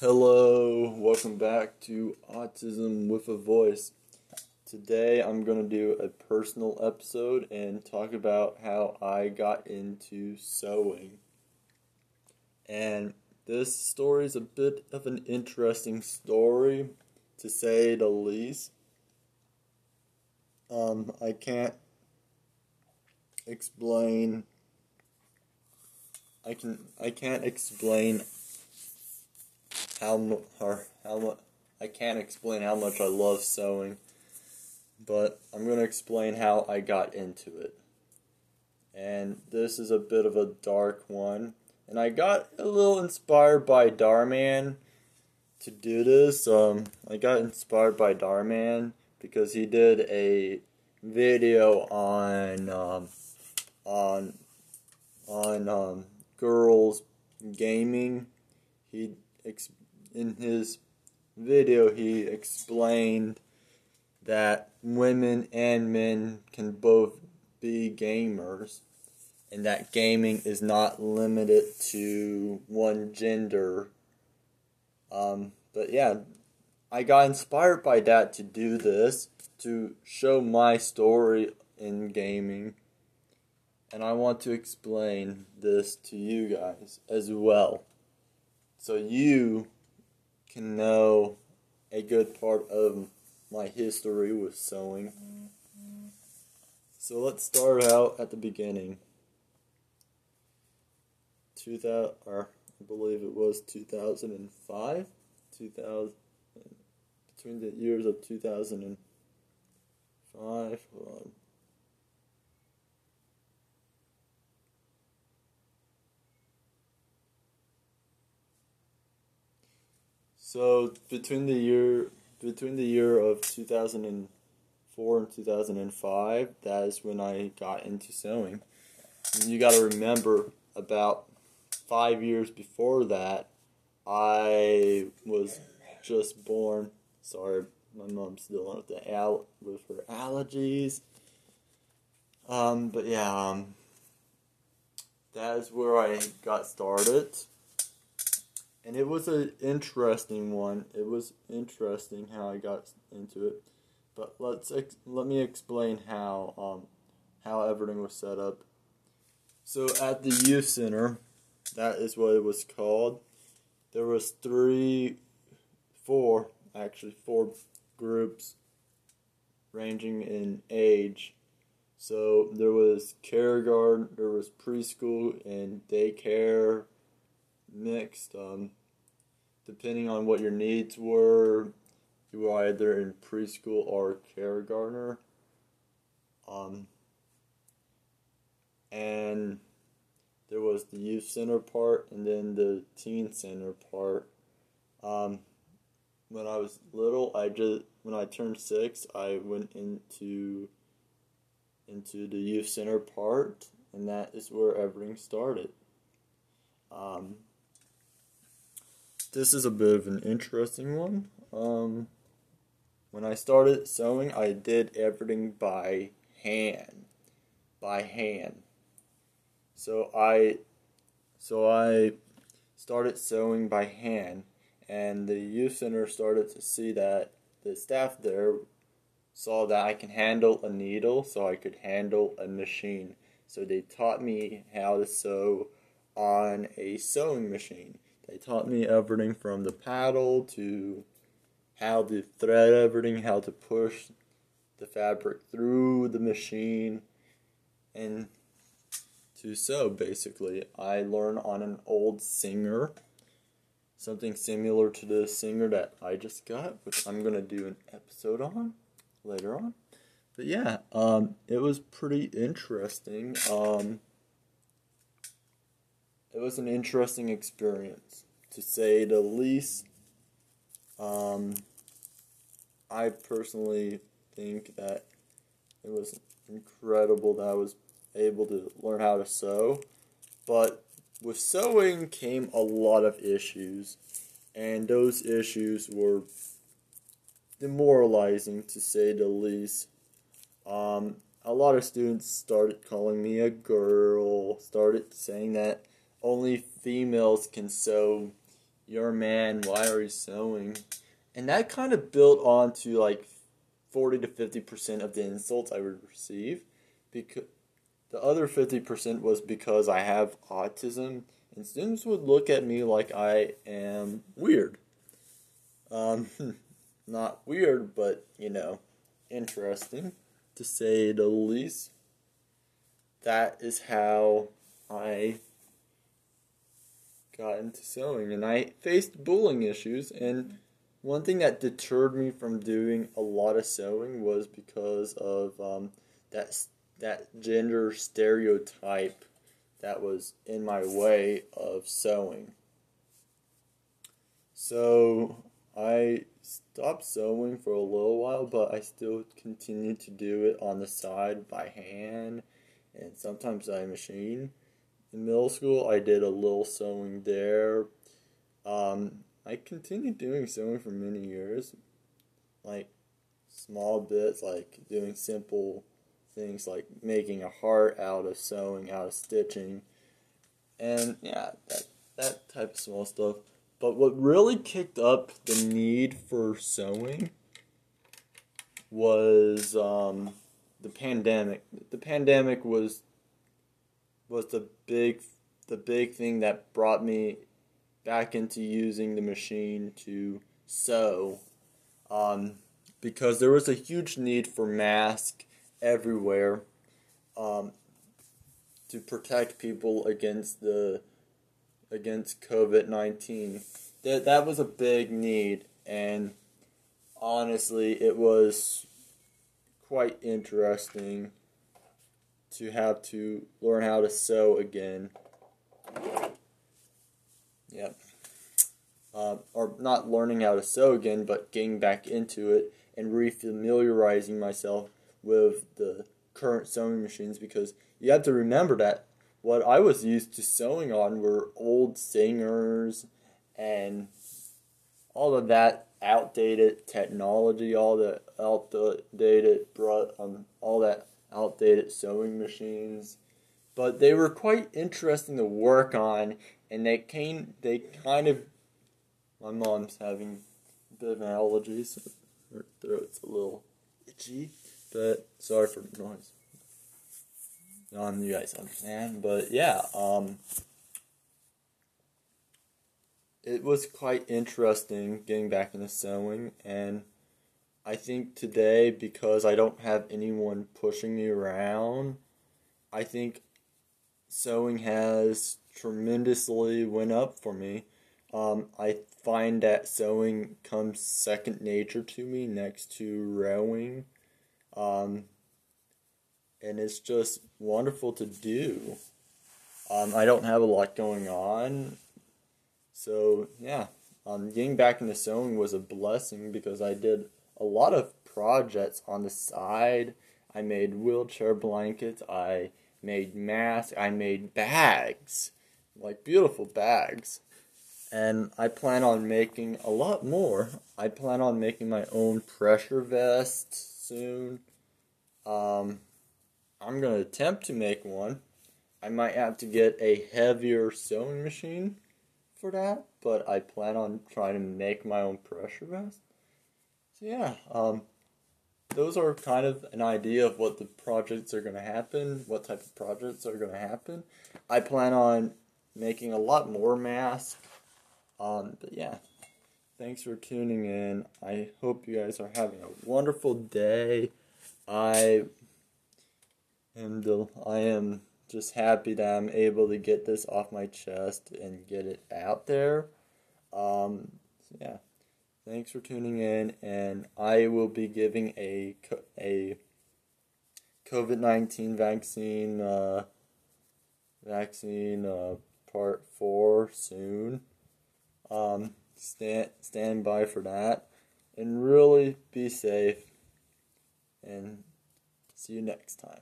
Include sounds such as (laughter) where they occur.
Hello, welcome back to Autism with a Voice. Today I'm going to do a personal episode and talk about how I got into sewing. And this story is a bit of an interesting story, to say the least. Um, I can't explain. I can I can't explain how mu- how much I can't explain how much I love sewing, but I'm going to explain how I got into it. And this is a bit of a dark one, and I got a little inspired by Darman to do this. Um, I got inspired by Darman because he did a video on um, on on um, girls gaming. He ex- in his video he explained that women and men can both be gamers and that gaming is not limited to one gender. Um, but yeah i got inspired by that to do this to show my story in gaming. And i want to explain this to you guys as well. So you can know a good part of my history with sewing. So let's start out at the beginning. 2000, or I believe it was 2005, 2000, between the years of 2005. Hold um, on. So between the year between the year of 2004 and 2005, that is when I got into sewing. And you got to remember about 5 years before that, I was just born. Sorry, my mom's dealing with the al- with her allergies. Um, but yeah, um, that is where I got started and it was an interesting one. It was interesting how I got into it, but let's ex- let me explain how um, how everything was set up. So at the youth center, that is what it was called. There was three, four actually four groups, ranging in age. So there was care kindergarten, there was preschool and daycare mixed. Um, depending on what your needs were, you were either in preschool or kindergartner. Um, and there was the youth center part and then the teen center part. Um, when I was little, I just when I turned six, I went into into the youth center part, and that is where everything started. Um, this is a bit of an interesting one. Um, when I started sewing, I did everything by hand, by hand. So I, so I started sewing by hand, and the youth center started to see that the staff there saw that I can handle a needle, so I could handle a machine. So they taught me how to sew on a sewing machine. They taught me everything from the paddle to how to thread everything, how to push the fabric through the machine, and to sew basically. I learned on an old Singer, something similar to the Singer that I just got, which I'm going to do an episode on later on. But yeah, um, it was pretty interesting. Um, it was an interesting experience, to say the least. Um, I personally think that it was incredible that I was able to learn how to sew. But with sewing came a lot of issues, and those issues were demoralizing to say the least. Um, a lot of students started calling me a girl, started saying that only females can sew you're a man, why are you sewing? And that kind of built on to like 40 to 50% of the insults I would receive. Because the other 50% was because I have autism, and students would look at me like I am weird. Um, (laughs) not weird, but you know, interesting to say the least. That is how I got into sewing, and I faced bullying issues. And one thing that deterred me from doing a lot of sewing was because of um, that that gender stereotype that was in my way of sewing. So I stopped sewing for a little while, but I still continued to do it on the side by hand and sometimes by machine. In middle school, I did a little sewing there. Um, I continued doing sewing for many years, like small bits, like doing simple things like making a heart out of sewing, out of stitching, and yeah, that that type of small stuff. But what really kicked up the need for sewing was um, the pandemic. The pandemic was was the big the big thing that brought me back into using the machine to sew um, because there was a huge need for masks everywhere um, to protect people against the against COVID nineteen. That that was a big need, and honestly, it was quite interesting to have to learn how to sew again. Yep. Uh, or not learning how to sew again, but getting back into it and refamiliarizing myself with the current sewing machines because you have to remember that what I was used to sewing on were old Singers and all of that outdated technology, all the outdated, um, all that outdated sewing machines. But they were quite interesting to work on, and they came, they kind of. My mom's having a bit of an allergy, so her throat's a little itchy. But sorry for the noise. Um, you guys understand, but yeah, um, it was quite interesting getting back into sewing, and I think today because I don't have anyone pushing me around, I think sewing has tremendously went up for me. Um, I find that sewing comes second nature to me next to rowing. Um, and it's just wonderful to do. Um, I don't have a lot going on, so yeah, um, getting back into sewing was a blessing because I did a lot of projects on the side. I made wheelchair blankets. I made masks. I made bags, like beautiful bags. And I plan on making a lot more. I plan on making my own pressure vest soon. Um, I'm going to attempt to make one. I might have to get a heavier sewing machine for that, but I plan on trying to make my own pressure vest. So yeah, um, those are kind of an idea of what the projects are going to happen, what type of projects are going to happen. I plan on making a lot more masks. Um, but yeah, thanks for tuning in. I hope you guys are having a wonderful day. I am I am just happy that I'm able to get this off my chest and get it out there. Um, so yeah, thanks for tuning in, and I will be giving a a COVID nineteen vaccine uh, vaccine uh, part four soon. Um, stand stand by for that, and really be safe. And see you next time.